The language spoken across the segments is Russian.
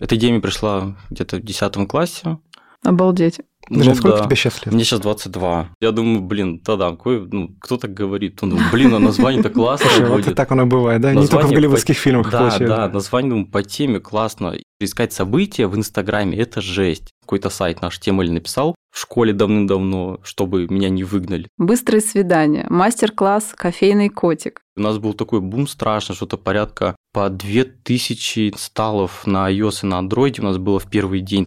Эта идея мне пришла где-то в 10 классе. Обалдеть. Даже Ну сколько да. тебе сейчас лет? Мне сейчас 22. Я думаю, блин, да-да, какой, ну, кто так говорит? Ну, блин, а название-то классное Слушай, вот и будет. так оно бывает, да? Не только в Название голливудских по- фильмах Да, получается. да, название думаю, по теме классно. Искать события в Инстаграме – это жесть. Какой-то сайт наш тема или написал в школе давным-давно, чтобы меня не выгнали. Быстрые свидания, мастер-класс, кофейный котик. У нас был такой бум страшно, что-то порядка по 2000 инсталлов на iOS и на Android у нас было в первый день.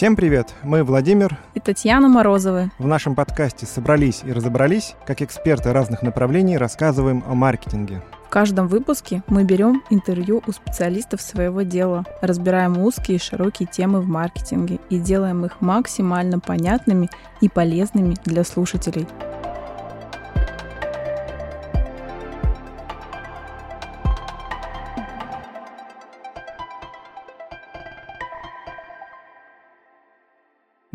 Всем привет, мы Владимир. и Татьяна Морозова. В нашем подкасте «Собрались и разобрались», как эксперты разных направлений рассказываем о маркетинге. В каждом выпуске мы берем интервью у специалистов своего дела, разбираем узкие и широкие темы в маркетинге и делаем их максимально понятными и полезными для слушателей. –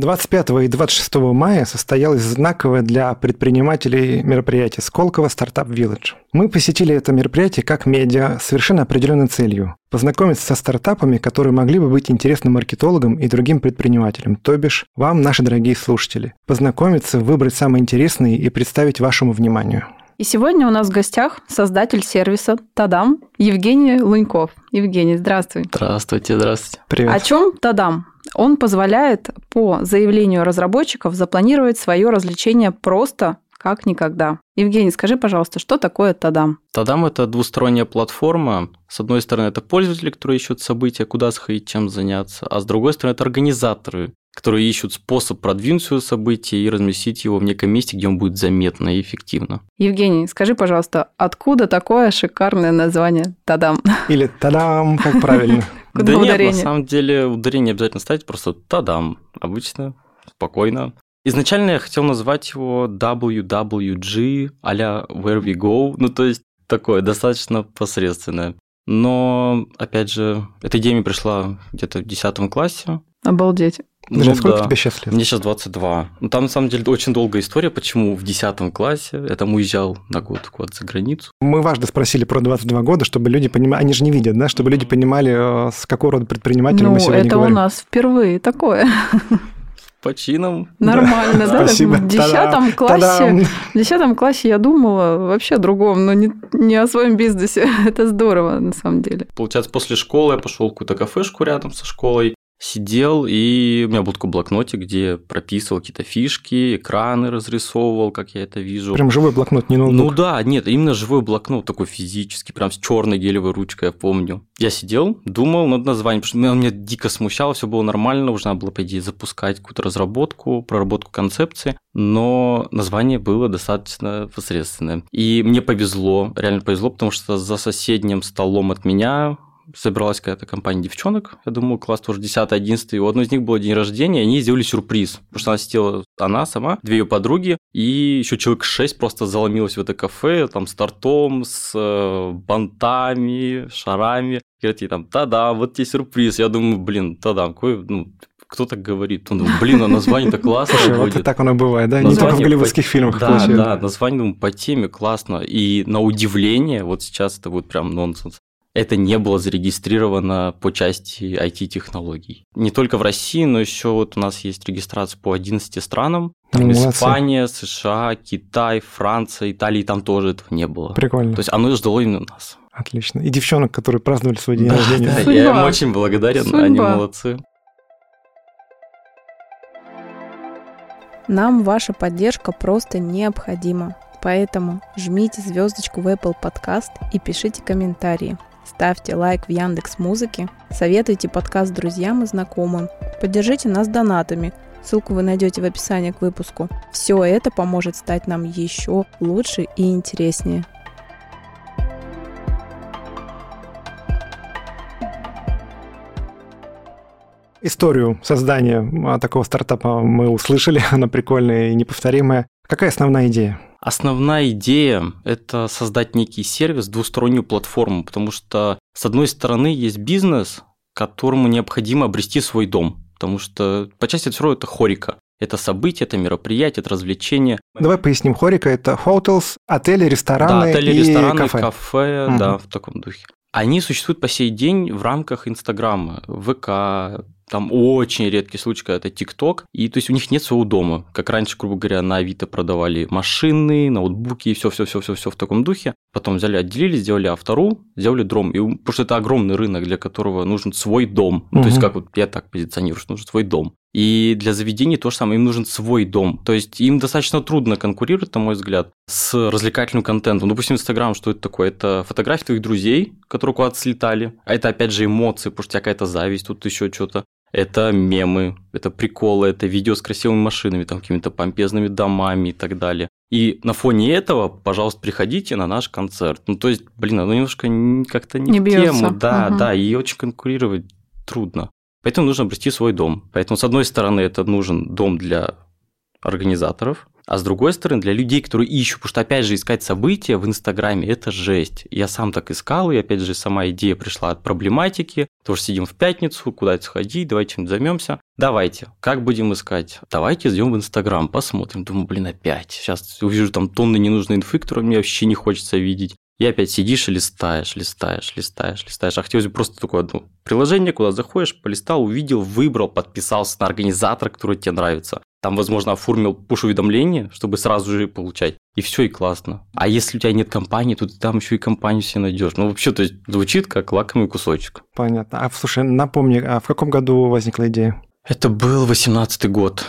25 и 26 мая состоялось знаковое для предпринимателей мероприятие «Сколково Стартап Village». Мы посетили это мероприятие как медиа с совершенно определенной целью – познакомиться со стартапами, которые могли бы быть интересны маркетологам и другим предпринимателям, то бишь вам, наши дорогие слушатели. Познакомиться, выбрать самые интересные и представить вашему вниманию. И сегодня у нас в гостях создатель сервиса Тадам Евгений Луньков. Евгений, здравствуй. Здравствуйте, здравствуйте. Привет. О чем Тадам? Он позволяет по заявлению разработчиков запланировать свое развлечение просто как никогда. Евгений, скажи, пожалуйста, что такое Тадам? Тадам – это двусторонняя платформа. С одной стороны, это пользователи, которые ищут события, куда сходить, чем заняться, а с другой стороны, это организаторы, которые ищут способ продвинуть свое событие и разместить его в неком месте, где он будет заметно и эффективно. Евгений, скажи, пожалуйста, откуда такое шикарное название Тадам? Или «Тадам!» Как правильно? Да нет, на самом деле ударение обязательно ставить просто «тадам». Обычно, спокойно. Изначально я хотел назвать его WWG, а-ля Where We Go, ну то есть такое достаточно посредственное. Но, опять же, эта идея мне пришла где-то в 10 классе. Обалдеть. Даже Ну сколько да. тебе сейчас лет? Мне сейчас 22. Ну, там, на самом деле, очень долгая история, почему в 10 классе я там уезжал на год куда-то за границу. Мы важно спросили про 22 года, чтобы люди понимали, они же не видят, да, чтобы люди понимали, э, с какого рода предпринимателем Ну, мы сегодня это говорим. у нас впервые такое. По чинам. Нормально, да? Спасибо. В 10 Та-дам! классе! В 10 классе я думала вообще о другом, но не, не о своем бизнесе. Это здорово, на самом деле. Получается, после школы я пошел в какую-то кафешку рядом со школой, сидел, и у меня был такой блокнотик, где прописывал какие-то фишки, экраны разрисовывал, как я это вижу. Прям живой блокнот, не Ну ноутбук. да, нет, именно живой блокнот такой физический, прям с черной гелевой ручкой, я помню. Я сидел, думал над названием, потому что меня, меня дико смущало, все было нормально, уже надо было, по идее, запускать какую-то разработку, проработку концепции, но название было достаточно посредственное. И мне повезло, реально повезло, потому что за соседним столом от меня собралась какая-то компания девчонок, я думаю, класс тоже 10-11, и у одной из них был день рождения, и они сделали сюрприз, потому что она сидела, она сама, две ее подруги, и еще человек 6 просто заломилось в это кафе, там, с тортом, с э, бантами, шарами, говорят ей там, да-да, вот тебе сюрприз, я думаю, блин, да-да, какой, ну, кто так говорит? Ну, блин, а название-то классное Слушай, вот будет. так оно бывает, да, не только в голливудских фильмах Да, да, название думаю, по теме классно. И на удивление, вот сейчас это будет прям нонсенс. Это не было зарегистрировано по части IT-технологий. Не только в России, но еще вот у нас есть регистрация по 11 странам. Там Ну, молодцы. Испания, США, Китай, Франция, Италия, там тоже этого не было. Прикольно, То есть оно ждало именно нас. отлично. И девчонок, которые праздновали свой день Да, рождения. да, Судьба. я им очень благодарен, они Судьба. молодцы. Нам ваша поддержка просто необходима. Поэтому жмите звездочку в Apple Podcast и пишите комментарии. Ставьте лайк в Яндекс Музыке, советуйте подкаст друзьям и знакомым, поддержите нас донатами. Ссылку вы найдете в описании к выпуску. Все это поможет стать нам еще лучше и интереснее. Историю создания а, такого стартапа мы услышали, она прикольная и неповторимая. Какая основная идея? Основная идея – это создать некий сервис, двустороннюю платформу, потому что, с одной стороны, есть бизнес, которому необходимо обрести свой дом, потому что по части это все равно это хорика. Это события, это мероприятия, это развлечения. Давай поясним. Хорика – это hotels, отели, рестораны да, отели, и рестораны, кафе. кафе, Мгм. да, в таком духе. Они существуют по сей день в рамках Инстаграма, ВК, там очень редкий случай, когда это ТикТок, и то есть у них нет своего дома. Как раньше, грубо говоря, на Авито продавали машины, ноутбуки, все, все, все, все, все в таком духе. Потом взяли, отделили, сделали автору, сделали дром. И, потому что это огромный рынок, для которого нужен свой дом. Ну, то есть, как вот я так позиционирую, что нужен свой дом. И для заведений то же самое, им нужен свой дом. То есть им достаточно трудно конкурировать, на мой взгляд, с развлекательным контентом. Допустим, Инстаграм, что это такое? Это фотографии твоих друзей, которые куда-то слетали. А это, опять же, эмоции, потому что у тебя какая-то зависть, тут еще что-то. Это мемы, это приколы, это видео с красивыми машинами, там какими-то помпезными домами и так далее. И на фоне этого, пожалуйста, приходите на наш концерт. Ну, то есть, блин, оно немножко как-то не, Не в бьётся. тему. Да, Мгм. да, и очень конкурировать трудно. Поэтому нужно обрести свой дом. Поэтому, с одной стороны, это нужен дом для организаторов, а с другой стороны, для людей, которые ищут, потому что, опять же, искать события в Инстаграме – это жесть. Я сам так искал, и, опять же, сама идея пришла от проблематики, тоже сидим в пятницу, куда-то сходить, давайте чем-нибудь займемся. Давайте, как будем искать? Давайте зайдем в Инстаграм, посмотрим. Думаю, блин, опять. Сейчас увижу там тонны ненужной инфы, которую мне вообще не хочется видеть. И опять сидишь и листаешь, листаешь, листаешь, листаешь. А хотелось бы просто такое одно приложение, куда заходишь, полистал, увидел, выбрал, подписался на организатора, который тебе нравится. Там, возможно, оформил пуш-уведомление, чтобы сразу же получать. И все, и классно. А если у тебя нет компании, то ты там еще и компанию себе найдешь. Ну, вообще, то есть, звучит как лакомый кусочек. Понятно. А слушай, напомни, а в каком году возникла идея? Это был 18-й год.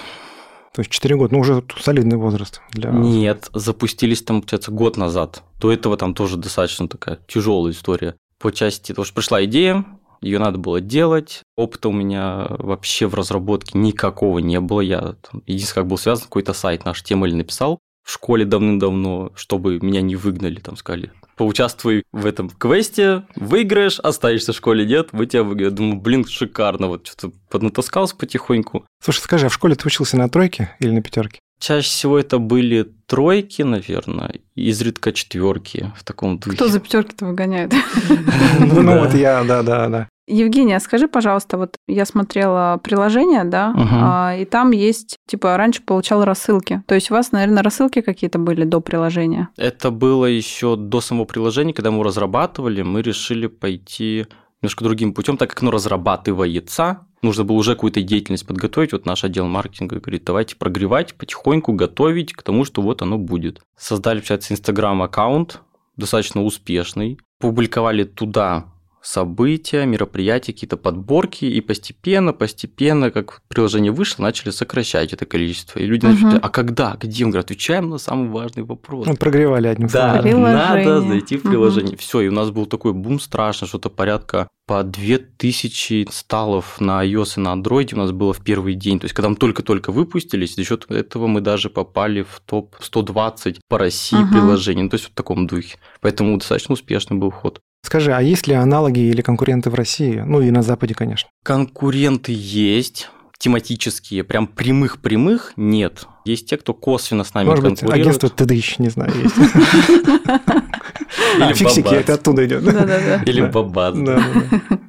То есть 4 года, ну уже солидный возраст для... Нет, запустились там, получается, год назад. До этого там тоже достаточно такая тяжелая история. По части того, что пришла идея, ее надо было делать. Опыта у меня вообще в разработке никакого не было. Я там, единственное, как был связан, какой-то сайт наш тема или написал в школе давным-давно, чтобы меня не выгнали, там сказали, поучаствуй в этом квесте, выиграешь, останешься в школе, нет, мы тебя выиграем. Думаю, блин, шикарно, вот что-то поднатаскался потихоньку. Слушай, скажи, а в школе ты учился на тройке или на пятерке? Чаще всего это были тройки, наверное, изредка четверки в таком духе. Кто за пятерки-то выгоняет? Ну Да. вот я, да, да, да. Евгения, скажи, пожалуйста, вот я смотрела приложение, да, Мгм. а, и там есть, типа, раньше получал рассылки. То есть у вас, наверное, рассылки какие-то были до приложения? Это было еще до самого приложения, когда мы его разрабатывали, мы решили пойти немножко другим путем, так как оно разрабатывается, нужно было уже какую-то деятельность подготовить. Вот наш отдел маркетинга говорит, давайте прогревать, потихоньку готовить к тому, что вот оно будет. Создали, получается, Инстаграм аккаунт, достаточно успешный, публиковали туда события, мероприятия, какие-то подборки, и постепенно, постепенно, как приложение вышло, начали сокращать это количество. И люди Мгм. начали, а когда, где? Мы говорим, отвечаем на самый важный вопрос. Ну, прогревали одним Да, словом. Надо зайти в приложение. Все, и у нас был такой бум страшно, что-то порядка по 2000 инсталлов на iOS и на Android у нас было в первый день. То есть, когда мы только-только выпустились, за счет этого мы даже попали в топ-120 по России Мгм. приложений. Ну, то есть, в таком духе. Поэтому достаточно успешный был ход. Скажи, а есть ли аналоги или конкуренты в России? Ну и на Западе, конечно. Конкуренты есть, тематические, прям прямых-прямых нет. Есть те, кто косвенно с нами Может быть, конкурирует. агентство ТДИ, не знаю, есть. Или А, фиксики, это оттуда идет. Или Да. Бабац.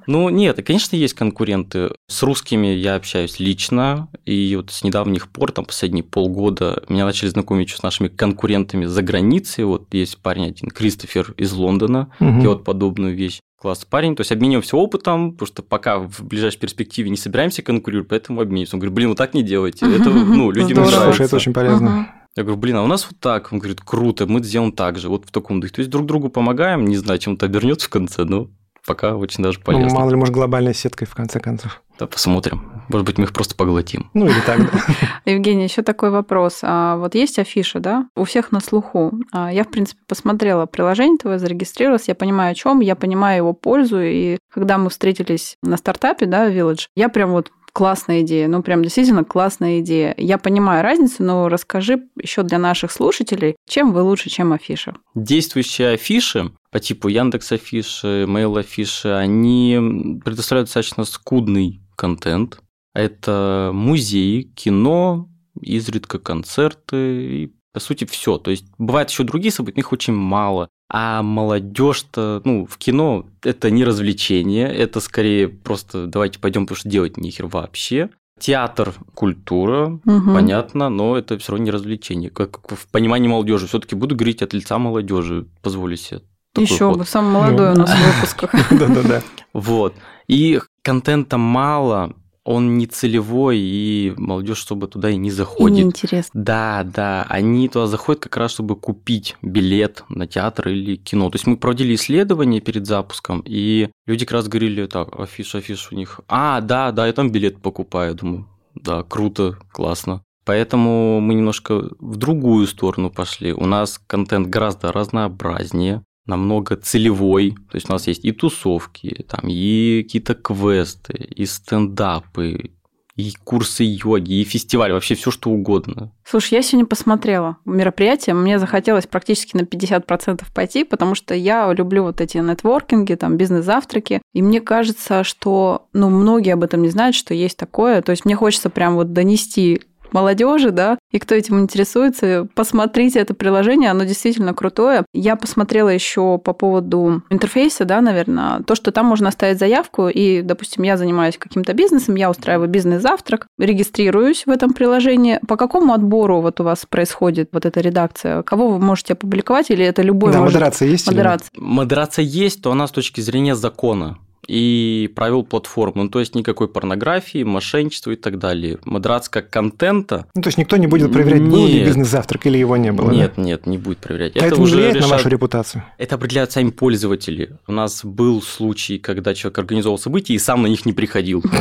Ну, нет, конечно, есть конкуренты. С русскими я общаюсь лично, и вот с недавних пор, там, последние полгода, меня начали знакомить с нашими конкурентами за границей. Вот есть парень один, Кристофер из Лондона, Мгм. делает подобную вещь. Класс парень, то есть обмениваемся опытом, потому что пока в ближайшей перспективе не собираемся конкурировать, поэтому обмениваемся. Он говорит, блин, вот так не делайте, это, ну, людям Здорово. нравится. Слушай, это очень полезно. Я говорю, блин, а у нас вот так. Он говорит, круто, мы сделаем так же, вот в таком духе. То есть друг другу помогаем, не знаю, чем это обернется в конце, но пока очень даже Ну, полезно. мало ли, может, глобальной сеткой, в конце концов. Да, посмотрим. Может быть, мы их просто поглотим. Ну, или так, да. Евгений, еще такой вопрос. А вот есть афиша, да? У всех на слуху. А Я, в принципе, посмотрела приложение твое, зарегистрировалась, я понимаю, о чем, я понимаю его пользу. И когда мы встретились на стартапе, да, Village, я прям вот классная идея, ну прям действительно классная идея. Я понимаю разницу, но расскажи еще для наших слушателей, чем вы лучше, чем афиша. Действующие афиши по типу Яндекс афиши, Mail афиши, они предоставляют достаточно скудный контент. Это музеи, кино, изредка концерты и, по сути, все. То есть бывают еще другие события, их очень мало. А молодежь-то, ну, в кино это не развлечение, это скорее просто давайте пойдем, потому что делать нехер вообще. Театр, культура, Мгм. понятно, но это все равно не развлечение. Как в понимании молодежи. Все-таки буду говорить от лица молодежи, позволю себе. Еще ход. бы, самый молодой Ну. у нас в выпусках. Да-да-да. Вот. И контента мало, он не целевой, и молодежь чтобы туда и не И заходит. неинтересно. Да, да, они туда заходят как раз, чтобы купить билет на театр или кино. То есть мы проводили исследования перед запуском, и люди как раз говорили, так, афиш, афиш у них. А, да, да, я там билет покупаю. Думаю, да, круто, классно. Поэтому мы немножко в другую сторону пошли. У нас контент гораздо разнообразнее, намного целевой. То есть у нас есть и тусовки, там, и какие-то квесты, и стендапы, и курсы йоги, и фестиваль, вообще все что угодно. Слушай, я сегодня посмотрела мероприятие, мне захотелось практически на 50% пойти, потому что я люблю вот эти нетворкинги, там, бизнес-завтраки, и мне кажется, что, ну, многие об этом не знают, что есть такое, то есть мне хочется прям вот донести молодежи, да, и кто этим интересуется, посмотрите это приложение, оно действительно крутое. Я посмотрела еще по поводу интерфейса, да, наверное, то, что там можно оставить заявку, и, допустим, я занимаюсь каким-то бизнесом, я устраиваю бизнес-завтрак, регистрируюсь в этом приложении. По какому отбору вот у вас происходит вот эта редакция? Кого вы можете опубликовать, или это любой Да, может... модерация есть? Модерация. Модерация есть, то она с точки зрения закона и правил платформы. Ну, то есть никакой порнографии, мошенничества и так далее. Модерация как контента Ну, то есть никто не будет проверять, был ли Нет. бизнес-завтрак или его не было? да? нет, нет, не будет проверять. А это, не уже влияет на решат- вашу репутацию? Это определяют сами пользователи. У нас был случай, когда человек организовал события и сам на них не приходил.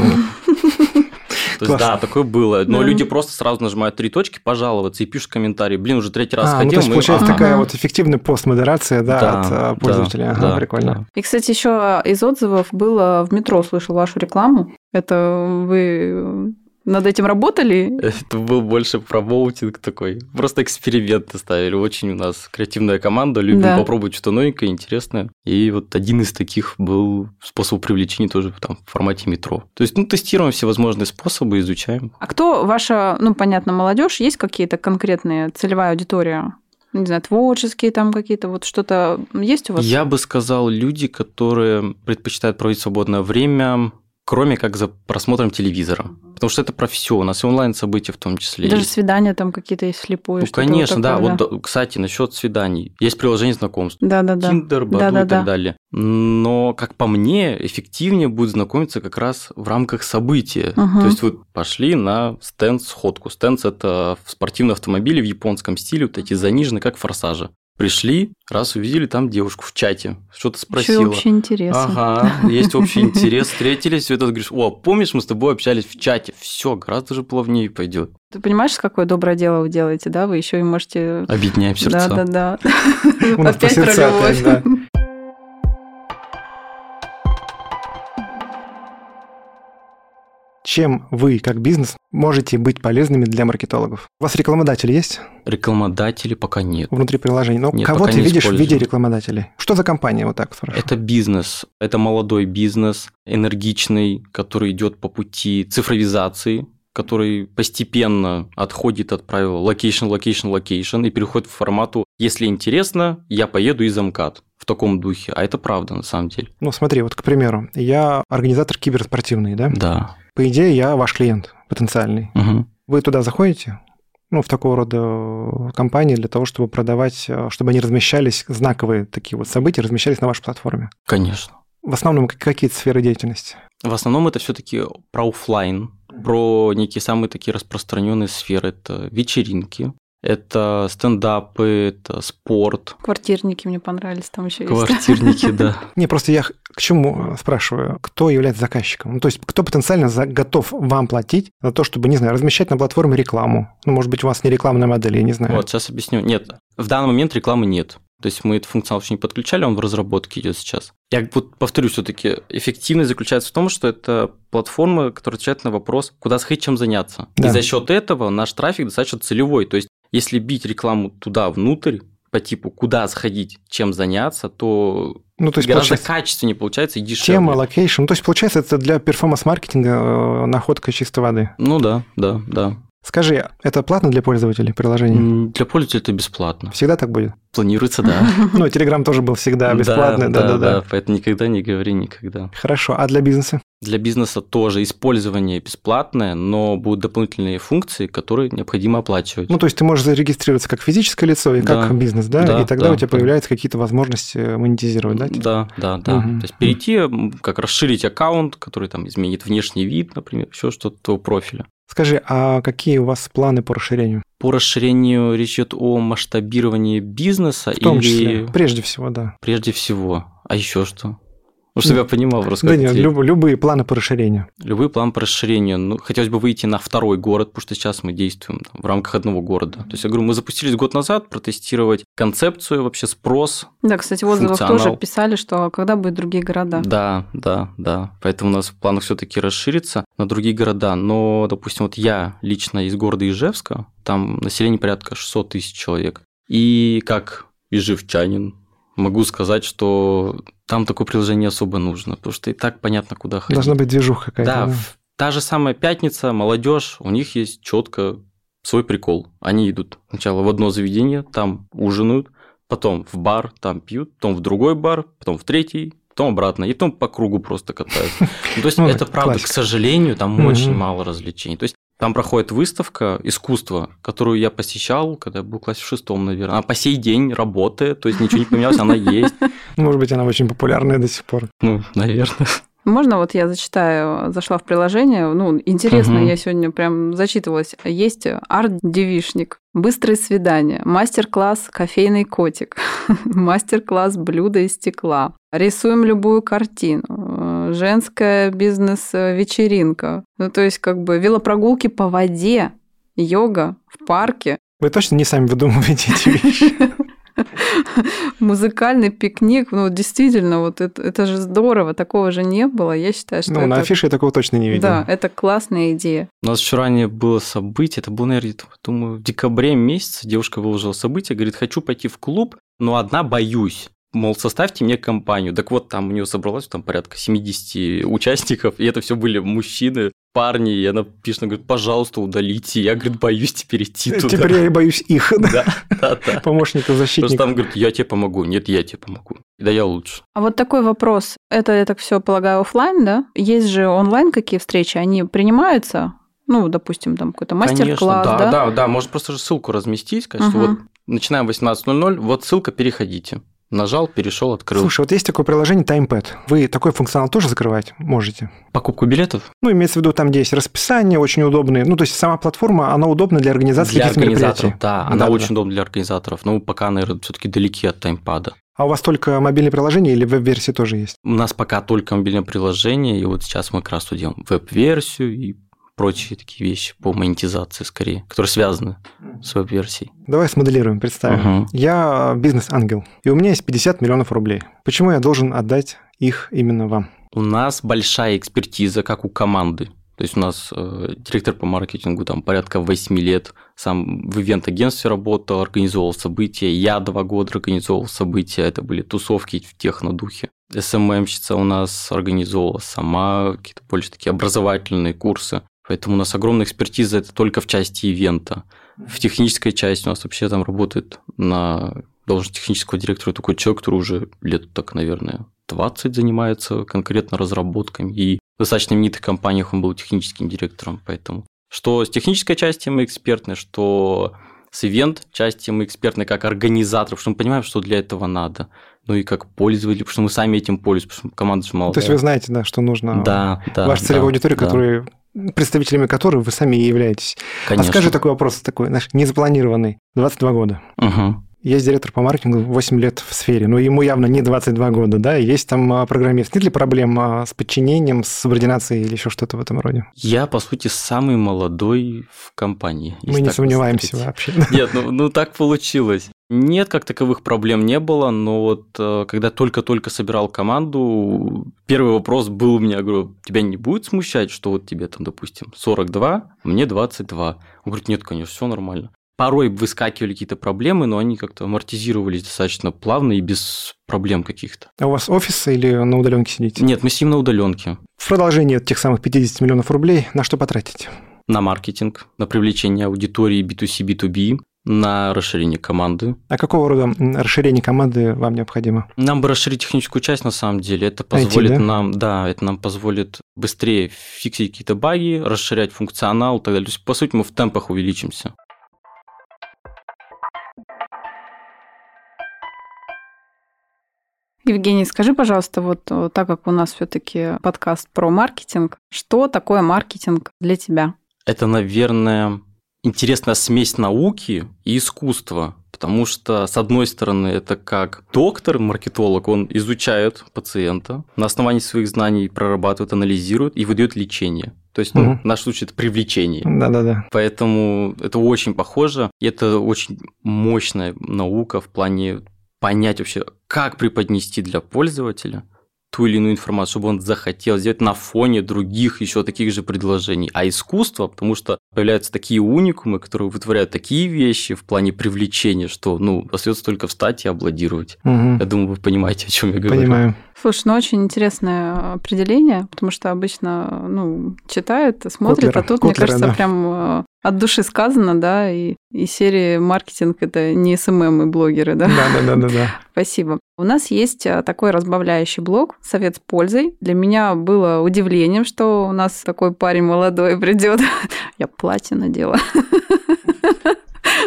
То есть, да, такое было. Но люди просто сразу нажимают три точки, пожаловаться и пишут комментарий. Блин, уже третий раз А, ну, ходил. то получается такая вот эффективная постмодерация, да, от да, а, пользователя. Да, прикольно. И, кстати, еще из отзывов было в метро, слышал вашу рекламу. Это вы над этим работали? Это был больше промоутинг такой. Просто эксперименты ставили. Очень у нас креативная команда. Любим Да. попробовать что-то новенькое, интересное. И вот один из таких был способ привлечения тоже там, в формате метро. То есть, ну, тестируем все возможные способы, изучаем. А кто ваша, ну, понятно, молодежь? Есть какие-то конкретные целевая аудитория? Не знаю, творческие там какие-то, вот что-то есть у вас? Я бы сказал, люди, которые предпочитают проводить свободное время, кроме как за просмотром телевизора. Потому что это про все. У нас и онлайн-события в том числе. Даже есть. свидания там какие-то есть слепую. Ну, что-то вот конечно, да. такое, Вот, да, кстати, насчет свиданий. Есть приложение знакомств. Да-да-да. Тиндер, Баду и Да-да-да. так далее. Но, как по мне, эффективнее будет знакомиться как раз в рамках события. Мгм. То есть вы пошли на стенд сходку. Стенд – это спортивные автомобили в японском стиле, вот эти заниженные, как форсажи. Пришли, раз увидели там девушку в чате, что-то Еще и спросила. общий интерес. Ага, есть общий интерес, встретились, все это говоришь, о, помнишь, мы с тобой общались в чате, все, гораздо же плавнее пойдет. Ты понимаешь, какое доброе дело вы делаете, да? Вы еще и можете... Объединяем сердца. Да-да-да. Опять про сердца любовь. Чем вы, как бизнес, можете быть полезными для маркетологов? У вас рекламодатель есть Рекламодателей пока нет. внутри приложения? Ну, Нет, кого ты видишь в виде рекламодателей? Что за компания, вот так спрашиваю? Это бизнес, это молодой бизнес, энергичный, который идет по пути цифровизации, который постепенно отходит от правил location, location, location и переходит в формату «если интересно, я поеду и за МКАД» в таком духе. А это правда на самом деле. Ну, смотри, вот, к примеру, я организатор киберспортивный, да? Да. По идее, я ваш клиент потенциальный. Мгм. Вы туда заходите? Ну, в такого рода компании для того, чтобы продавать, э, чтобы они размещались, знаковые такие вот события размещались на вашей платформе. Конечно. В основном как- какие сферы деятельности? В основном это все-таки про оффлайн, про некие самые такие распространенные сферы. Это вечеринки, это стендапы, это спорт, Квартирники мне понравились, там еще есть. квартирники, да. Не, просто я к чему э, спрашиваю, кто является заказчиком? Ну, то есть, кто потенциально за- готов вам платить за то, чтобы, не знаю, размещать на платформе рекламу? Ну, может быть, у вас не рекламная модель, я не знаю. Вот, сейчас объясню. Нет, в данный момент рекламы нет. То есть мы этот функционал еще не подключали, он в разработке идет сейчас. Я вот повторю все-таки, эффективность заключается в том, что это платформа, которая отвечает на вопрос, куда сходить, чем заняться. Да. И за счет этого наш трафик достаточно целевой. То есть если бить рекламу туда внутрь, по типу куда сходить, чем заняться, то Ну, то есть, гораздо получается, качественнее получается и дешевле. тема, location. Ну, то есть, получается, это для performance-маркетинга э, находка чистой воды. Ну да, да, да. Скажи, это платно для пользователей приложения? М, Для пользователя это бесплатно. Всегда так будет? Планируется, да. Ну, Телеграм тоже был всегда бесплатный, Да, да-да-да. Поэтому никогда не говори никогда. Хорошо, а для бизнеса? Для бизнеса тоже использование бесплатное, но будут дополнительные функции, которые необходимо оплачивать. Ну, то есть ты можешь зарегистрироваться как физическое лицо и Да. как бизнес, да? Да, и тогда да, у тебя да. появляются какие-то возможности монетизировать, да? типа? Да, да, да. Мгм. То есть перейти, как расширить аккаунт, который там изменит внешний вид, например, еще что-то твоего профиля. Скажи, а какие у вас планы по расширению? По расширению речь идет о масштабировании бизнеса В том или числе, прежде всего, да. прежде всего. А еще что? Ну, чтобы я понимал просто. Да нет, люб- любые планы по расширению. Любой план по расширению. Ну, хотелось бы выйти на второй город, потому что сейчас мы действуем там, в рамках одного города. То есть, я говорю, мы запустились год назад, протестировать концепцию, вообще спрос. Да, кстати, в отзывах тоже писали, что когда будут другие города. Да, да, да. Поэтому у нас в планах все-таки расшириться на другие города. Но, допустим, вот я лично из города Ижевска, там население порядка 600 тысяч человек. И как ижевчанин могу сказать, что там такое приложение особо нужно, потому что и так понятно, куда ходить. Должна быть движуха какая-то. Да, да. та же самая пятница, молодежь, у них есть четко свой прикол. Они идут сначала в одно заведение, там ужинают, потом в бар, там пьют, потом в другой бар, потом в третий, потом обратно, и потом по кругу просто катаются. Ну, То есть Ну, это правда, классика. к сожалению, там очень мало развлечений. То есть там проходит выставка искусства, которую я посещал, когда я был в классе в шестом, наверное. Она по сей день работает, то есть ничего не поменялось, она есть. Может быть, она очень популярная до сих пор. Ну, наверное. Можно вот я зачитаю, зашла в приложение, ну, интересно, Мгм. я сегодня прям зачитывалась. Есть арт-девишник, быстрые свидания, мастер-класс кофейный котик, мастер-класс блюда из стекла, рисуем любую картину, э, женская бизнес-вечеринка, ну, то есть как бы велопрогулки по воде, йога в парке, Вы точно не сами выдумываете эти вещи? музыкальный пикник, ну, действительно, вот это, это же здорово, такого же не было, я считаю, что Ну, на это... афише я такого точно не видел. Да, это классная идея. У нас еще ранее было событие, это было, наверное, думаю, в декабре месяце девушка выложила событие, говорит, хочу пойти в клуб, но одна боюсь. Мол, составьте мне компанию. Так вот, там у нее собралось там порядка 70 участников, и это все были мужчины, парни, и она пишет, она говорит, пожалуйста, удалите. Я, говорит, боюсь теперь идти туда. Теперь я и боюсь их, Да, да, да. помощника Потому что защитника. там говорит, я тебе помогу. Нет, я тебе помогу. Да я лучше. А вот такой вопрос. Это, я так все полагаю, оффлайн, да? Есть же онлайн какие встречи? Они принимаются? Ну, допустим, там какой-то мастер-класс, Конечно, да? да, да, да. Может просто же ссылку разместить, сказать, что Мгм. вот начинаем в 18.00, вот ссылка, переходите. Нажал, перешел, открыл. Слушай, вот есть такое приложение TimePad. Вы такой функционал тоже закрывать можете? Покупку билетов? Ну, имеется в виду, там, где есть расписание, очень удобные. Ну, то есть сама платформа, она удобна для организации Для каких-то мероприятий. да, она Да-да-да. очень удобна для организаторов. Но пока, наверное, все-таки далеки от таймпада. А у вас только мобильное приложение или веб-версии тоже есть? У нас пока только мобильное приложение, и вот сейчас мы как раз делаем веб-версию и прочие такие вещи по монетизации скорее, которые связаны с веб-версией. Давай смоделируем, представим. Мгм. Я бизнес-ангел, и у меня есть 50 миллионов рублей. Почему я должен отдать их именно вам? У нас большая экспертиза, как у команды. То есть у нас э, директор по маркетингу там порядка 8 лет, сам в ивент-агентстве работал, организовывал события. Я два года организовывал события, это были тусовки в технодухе. СММщица у нас организовывала сама какие-то больше такие образовательные курсы. Поэтому у нас огромная экспертиза это только в части ивента. В технической части у нас вообще там работает на должность технического директора такой человек, который уже лет так, наверное, 20 занимается конкретно разработками. И в достаточно именитых компаниях он был техническим директором, поэтому что с технической части мы экспертны, что с ивент части мы экспертны как организаторы, потому что мы понимаем, что для этого надо. Ну и как пользователи, потому что мы сами этим пользуемся, потому что команда же молодая. То есть вы знаете, да, что нужно Да, да. ваша целевая да, аудитория, да, которые представителями которой вы сами и являетесь. Конечно. А скажи такой вопрос, такой, знаешь, незапланированный. 22 года. Мгм. Есть директор по маркетингу 8 лет в сфере, но ему явно не 22 года, да, есть там а, программист. Нет ли проблем а, с подчинением, с субординацией или еще что-то в этом роде? Я, по сути, самый молодой в компании. Мы не сомневаемся посмотреть. вообще. Нет, ну, ну так получилось. Нет, как таковых проблем не было, но вот э, когда только-только собирал команду, первый вопрос был у меня, говорю, тебя не будет смущать, что вот тебе там, допустим, 42, мне 22? Он говорит, нет, конечно, все нормально. Порой выскакивали какие-то проблемы, но они как-то амортизировались достаточно плавно и без проблем каких-то. А у вас офис или на удаленке сидите? Нет, мы сидим на удаленке. В продолжение тех самых 50 миллионов рублей на что потратить? на маркетинг, на привлечение аудитории B2C, B2B, на расширение команды. А какого рода расширение команды вам необходимо? Нам бы расширить техническую часть, на самом деле. Это позволит IT, да? нам, да, это нам позволит быстрее фиксить какие-то баги, расширять функционал и так далее. То есть, по сути, мы в темпах увеличимся. Евгений, скажи, пожалуйста, вот так как у нас все-таки подкаст про маркетинг, что такое маркетинг для тебя? Это, наверное, интересная смесь науки и искусства. Потому что, с одной стороны, это как доктор, маркетолог, он изучает пациента, на основании своих знаний прорабатывает, анализирует и выдает лечение. То есть, ну, угу. в нашем случае это привлечение. Да-да-да. Поэтому это очень похоже. И это очень мощная наука в плане понять вообще, как преподнести для пользователя – ту или иную информацию, чтобы он захотел сделать на фоне других еще таких же предложений. А искусство, потому что появляются такие уникумы, которые вытворяют такие вещи в плане привлечения, что, ну, остается только встать и аплодировать. Угу. Я думаю, вы понимаете, о чем я говорю. Понимаю. Слушай, ну очень интересное определение, потому что обычно, ну, читают, смотрят, Котлера. а тут, Котлера, мне кажется, да. прям э, от души сказано, да, и, из серии маркетинг это не SMM и блогеры, да? Да, да, да, да. Спасибо. У нас есть э, такой разбавляющий блок «Совет с пользой». Для меня было удивлением, что у нас такой парень молодой придет. Я платье надела.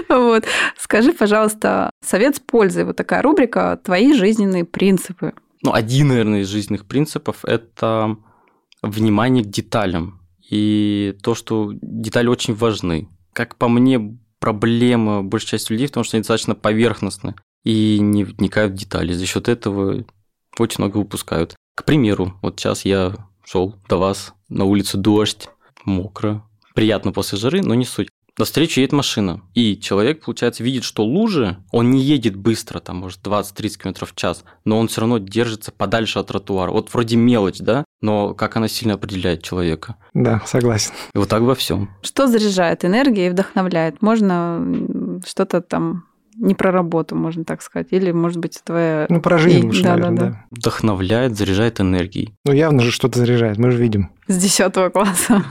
Вот. Скажи, пожалуйста, совет с пользой, вот такая рубрика «Твои жизненные принципы». Ну, один, наверное, из жизненных принципов – это внимание к деталям. И то, что детали очень важны. Как по мне, проблема большей части людей в том, что они достаточно поверхностны и не вникают в детали. За счет этого очень много выпускают. К примеру, вот сейчас я шел до вас, на улице дождь, мокро, приятно после жары, но не суть. На встречу едет машина, и человек, получается, видит, что лужи, он не едет быстро, там, может, 20-30 км в час, но он все равно держится подальше от тротуара. Вот вроде мелочь, да, но как она сильно определяет человека. Да, согласен. И вот так во всем. Что заряжает энергией и вдохновляет? Можно что-то там не про работу, можно так сказать. Или, может быть, твоя... Ну, про жизнь лучше, да, наверное, да, да. Вдохновляет, заряжает энергией. Ну, явно же что-то заряжает, мы же видим. С 10 класса.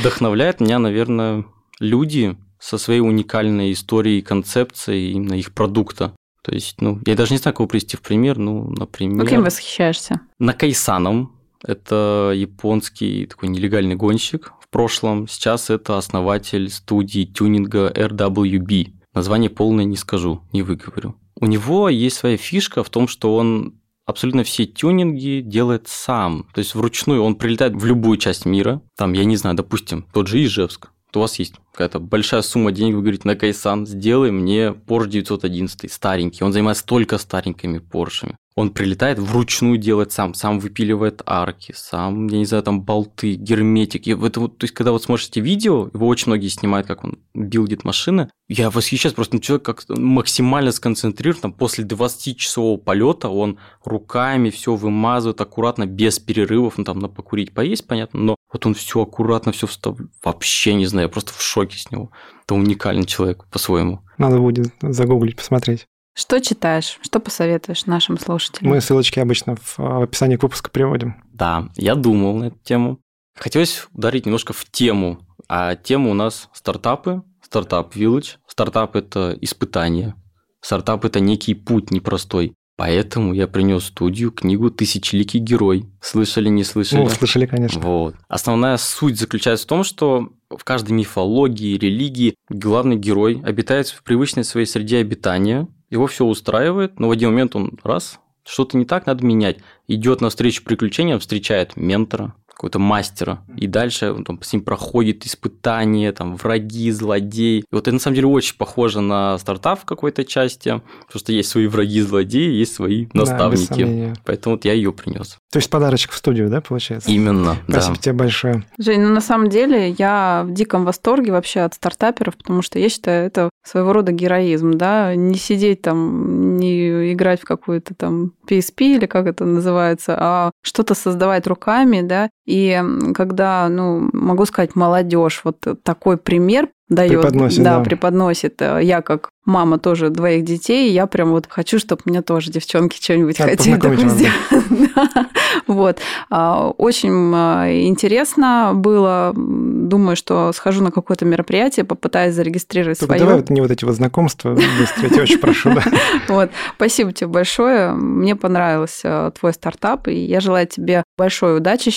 Вдохновляет меня, наверное, люди со своей уникальной историей концепцией именно их продукта. То есть, ну, я даже не знаю, кого привести в пример, ну, например... Ну, кем восхищаешься? Накайсаном. Это японский такой нелегальный гонщик в прошлом. Сейчас это основатель студии тюнинга RWB. Название полное не скажу, не выговорю. У него есть своя фишка в том, что он абсолютно все тюнинги делает сам. То есть вручную он прилетает в любую часть мира. Там, я не знаю, допустим, тот же Ижевск. У вас есть какая-то большая сумма денег, вы говорите, на Кайсан, сделай мне Porsche 911, старенький. Он занимается только старенькими Поршами. Он прилетает вручную делать сам, сам выпиливает арки, сам, я не знаю, там болты, герметик. И это вот, то есть, когда вот смотришь эти видео, его очень многие снимают, как он билдит машины, я восхищаюсь просто, ну, человек как максимально сконцентрирован, там, после 20-часового полета он руками все вымазывает аккуратно, без перерывов, ну, там, на покурить, поесть, понятно, но вот он все аккуратно, все вставляет. Вообще не знаю, я просто в шоке с него. Это уникальный человек по-своему. Надо будет загуглить, посмотреть. Что читаешь? Что посоветуешь нашим слушателям? Мы ссылочки обычно в описании к выпуску приводим. Да, я думал на эту тему. Хотелось ударить немножко в тему. А тема у нас стартапы, стартап Village. Стартап – это испытание. Стартап – это некий путь непростой. Поэтому я принес в студию книгу «Тысячеликий герой». Слышали, не слышали? Ну, слышали, конечно. Вот. Основная суть заключается в том, что в каждой мифологии, религии главный герой обитает в привычной своей среде обитания, его все устраивает, но в один момент он раз, что-то не так, надо менять. Идет навстречу приключениям, встречает ментора, какого-то мастера. И дальше он там с ним проходит испытания, там, враги, злодеи. И вот это на самом деле очень похоже на стартап в какой-то части, потому что есть свои враги, злодеи, есть свои наставники. Да, Поэтому вот я ее принес. То есть подарочек в студию, да, получается? Именно, Спасибо да. тебе большое. Жень, ну на самом деле я в диком восторге вообще от стартаперов, потому что я считаю, это своего рода героизм, да, не сидеть там, не играть в какую-то там PSP или как это называется, а что-то создавать руками, да, и когда, ну, могу сказать, молодежь, вот такой пример дает, Преподносит, да, да. преподносит. Э, Я как мама тоже двоих детей, я прям вот хочу, чтобы мне тоже девчонки что-нибудь Надо хотели такое сделать. Вот. А, Очень а, интересно было. Думаю, что схожу на какое-то мероприятие, попытаюсь зарегистрировать Только свое. давай вот не вот эти вот знакомства быстро, я тебя очень прошу, да. Вот. Спасибо тебе большое. Мне понравился твой стартап, и я желаю тебе большой удачи.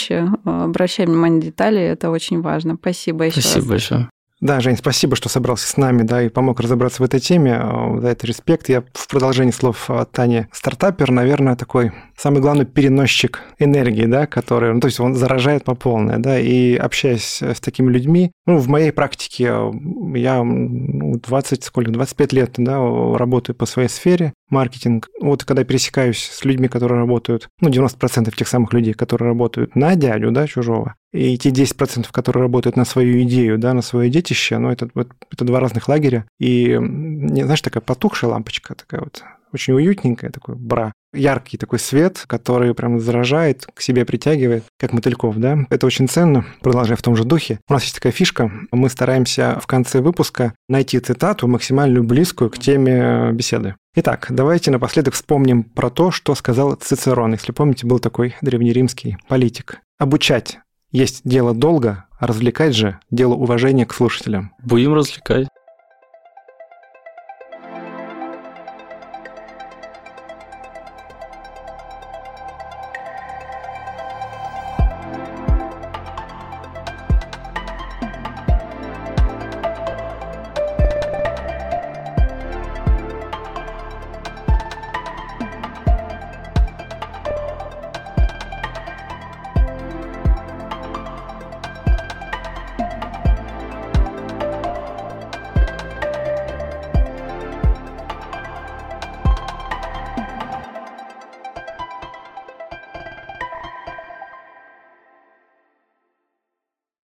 Обращай внимание на детали, это очень важно. Спасибо еще Спасибо большое. Да, Жень, спасибо, что собрался с нами, да, и помог разобраться в этой теме. Э, За это респект. Я в продолжении слов э, Тани стартапер, наверное, такой самый главный переносчик энергии, да, который, ну, то есть он заражает по полной, да, и общаясь с такими людьми, ну, в моей практике э, я ну, 20, сколько, 25 лет, да, работаю по своей сфере, маркетинг. Вот когда пересекаюсь с людьми, которые работают, ну, 90% тех самых людей, которые работают на дядю, да, чужого, и те 10%, которые работают на свою идею, да, на свое детище, ну, это, это два разных лагеря. И, знаешь, такая потухшая лампочка, такая вот очень уютненькая, такой бра. Яркий такой свет, который прям заражает, к себе притягивает, как мотыльков, да. Это очень ценно. Продолжая в том же духе. У нас есть такая фишка. Мы стараемся в конце выпуска найти цитату, максимально близкую к теме беседы. Итак, давайте напоследок вспомним про то, что сказал Цицерон. Если помните, был такой древнеримский политик. Обучать есть дело долго, а развлекать же дело уважения к слушателям. Будем развлекать.